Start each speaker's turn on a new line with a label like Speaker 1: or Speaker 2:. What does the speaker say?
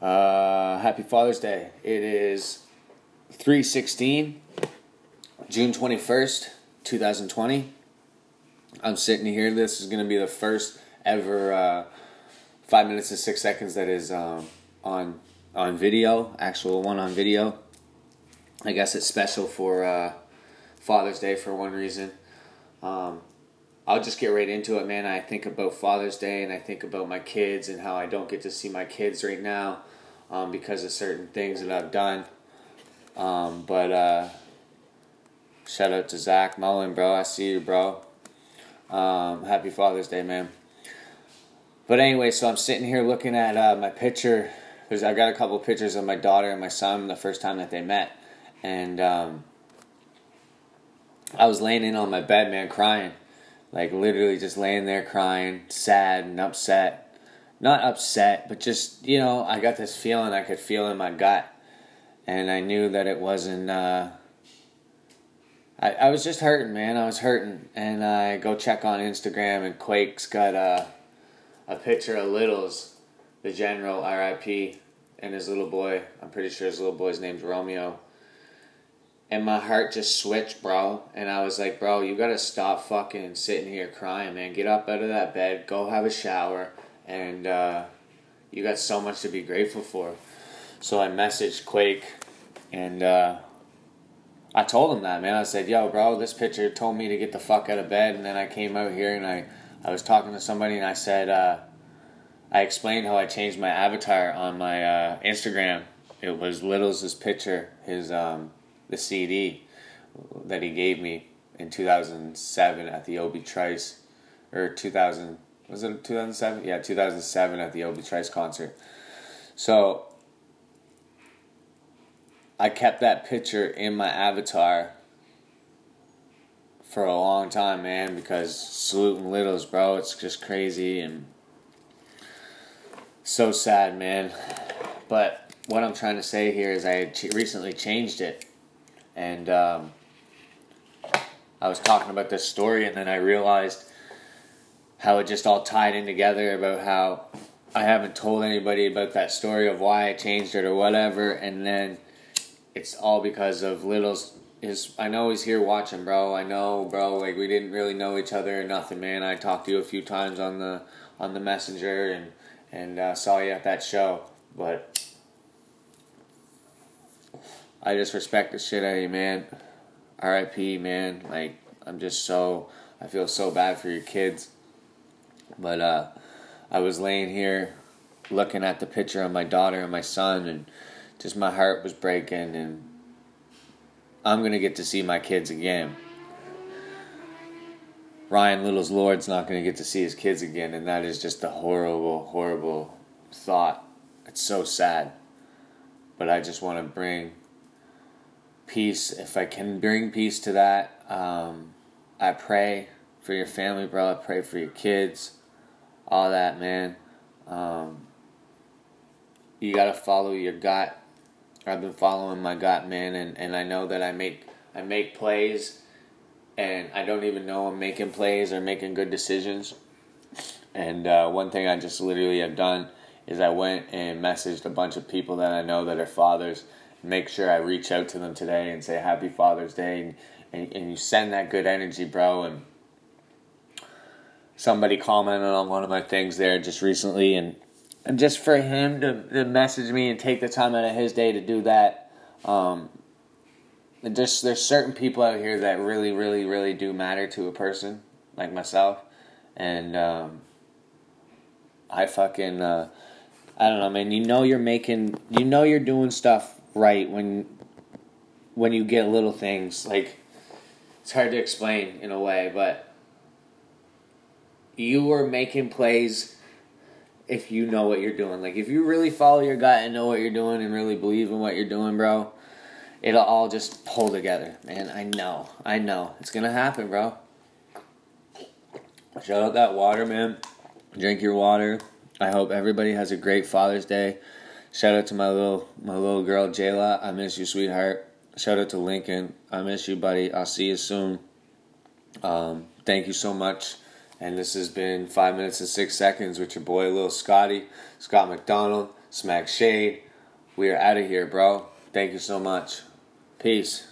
Speaker 1: Uh, happy Father's Day. It is 316, June 21st, 2020. I'm sitting here. This is going to be the first ever uh, 5 minutes and 6 seconds that is um, on on video, actual one on video. I guess it's special for uh, Father's Day for one reason. Um, I'll just get right into it, man. I think about Father's Day and I think about my kids and how I don't get to see my kids right now um, because of certain things that I've done. Um, but uh, shout out to Zach Mullen, bro. I see you, bro. Um, happy Father's Day, man. But anyway, so I'm sitting here looking at uh, my picture. There's I got a couple pictures of my daughter and my son the first time that they met, and um, I was laying in on my bed, man, crying like literally just laying there crying, sad and upset. Not upset, but just, you know, I got this feeling I could feel in my gut. And I knew that it wasn't, uh, I, I was just hurting, man. I was hurting. And I go check on Instagram, and Quake's got a, a picture of Littles, the general, RIP, and his little boy. I'm pretty sure his little boy's name's Romeo and my heart just switched, bro. And I was like, bro, you gotta stop fucking sitting here crying, man. Get up out of that bed, go have a shower, and uh, you got so much to be grateful for. So I messaged Quake, and uh, I told him that, man. I said, yo, bro, this picture told me to get the fuck out of bed, and then I came out here and I, I was talking to somebody, and I said, uh, I explained how I changed my avatar on my uh, Instagram. It was Littles' picture, his um, the CD that he gave me in 2007 at the Obi Trice, or 2000 was it 2007? Yeah, 2007 at the Obi Trice concert. So I kept that picture in my avatar for a long time, man, because saluting littles, bro, it's just crazy and so sad, man. But what I'm trying to say here is I recently changed it and um, I was talking about this story, and then I realized how it just all tied in together about how I haven't told anybody about that story of why I changed it or whatever, and then it's all because of Little's. His, I know he's here watching, bro. I know, bro. Like we didn't really know each other or nothing, man. I talked to you a few times on the on the messenger and and uh, saw you at that show, but I just respect the shit out of you, man. R.I.P. Man. Like I'm just so I feel so bad for your kids. But uh, I was laying here looking at the picture of my daughter and my son, and just my heart was breaking. And I'm gonna get to see my kids again. Ryan Little's Lord's not gonna get to see his kids again, and that is just a horrible, horrible thought. It's so sad. But I just want to bring peace. If I can bring peace to that, um, I pray for your family, bro. I pray for your kids, all that, man. Um, you gotta follow your gut. I've been following my gut, man, and, and I know that I make I make plays, and I don't even know I'm making plays or making good decisions. And uh, one thing I just literally have done is I went and messaged a bunch of people that I know that are fathers make sure I reach out to them today and say Happy Father's Day, and, and, and you send that good energy, bro. And somebody commented on one of my things there just recently, and and just for him to, to message me and take the time out of his day to do that. Um, just there's certain people out here that really, really, really do matter to a person like myself, and um, I fucking uh, I don't know, man. You know you're making, you know you're doing stuff right when when you get little things like it's hard to explain in a way, but you are making plays if you know what you're doing. Like if you really follow your gut and know what you're doing and really believe in what you're doing, bro, it'll all just pull together, man. I know. I know. It's gonna happen, bro. Shout out that water, man. Drink your water. I hope everybody has a great Father's Day. Shout out to my little my little girl Jayla. I miss you, sweetheart. Shout out to Lincoln. I miss you, buddy. I'll see you soon. Um, thank you so much. And this has been five minutes and six seconds with your boy, little Scotty, Scott McDonald. Smack Shade. We are out of here, bro. Thank you so much. Peace.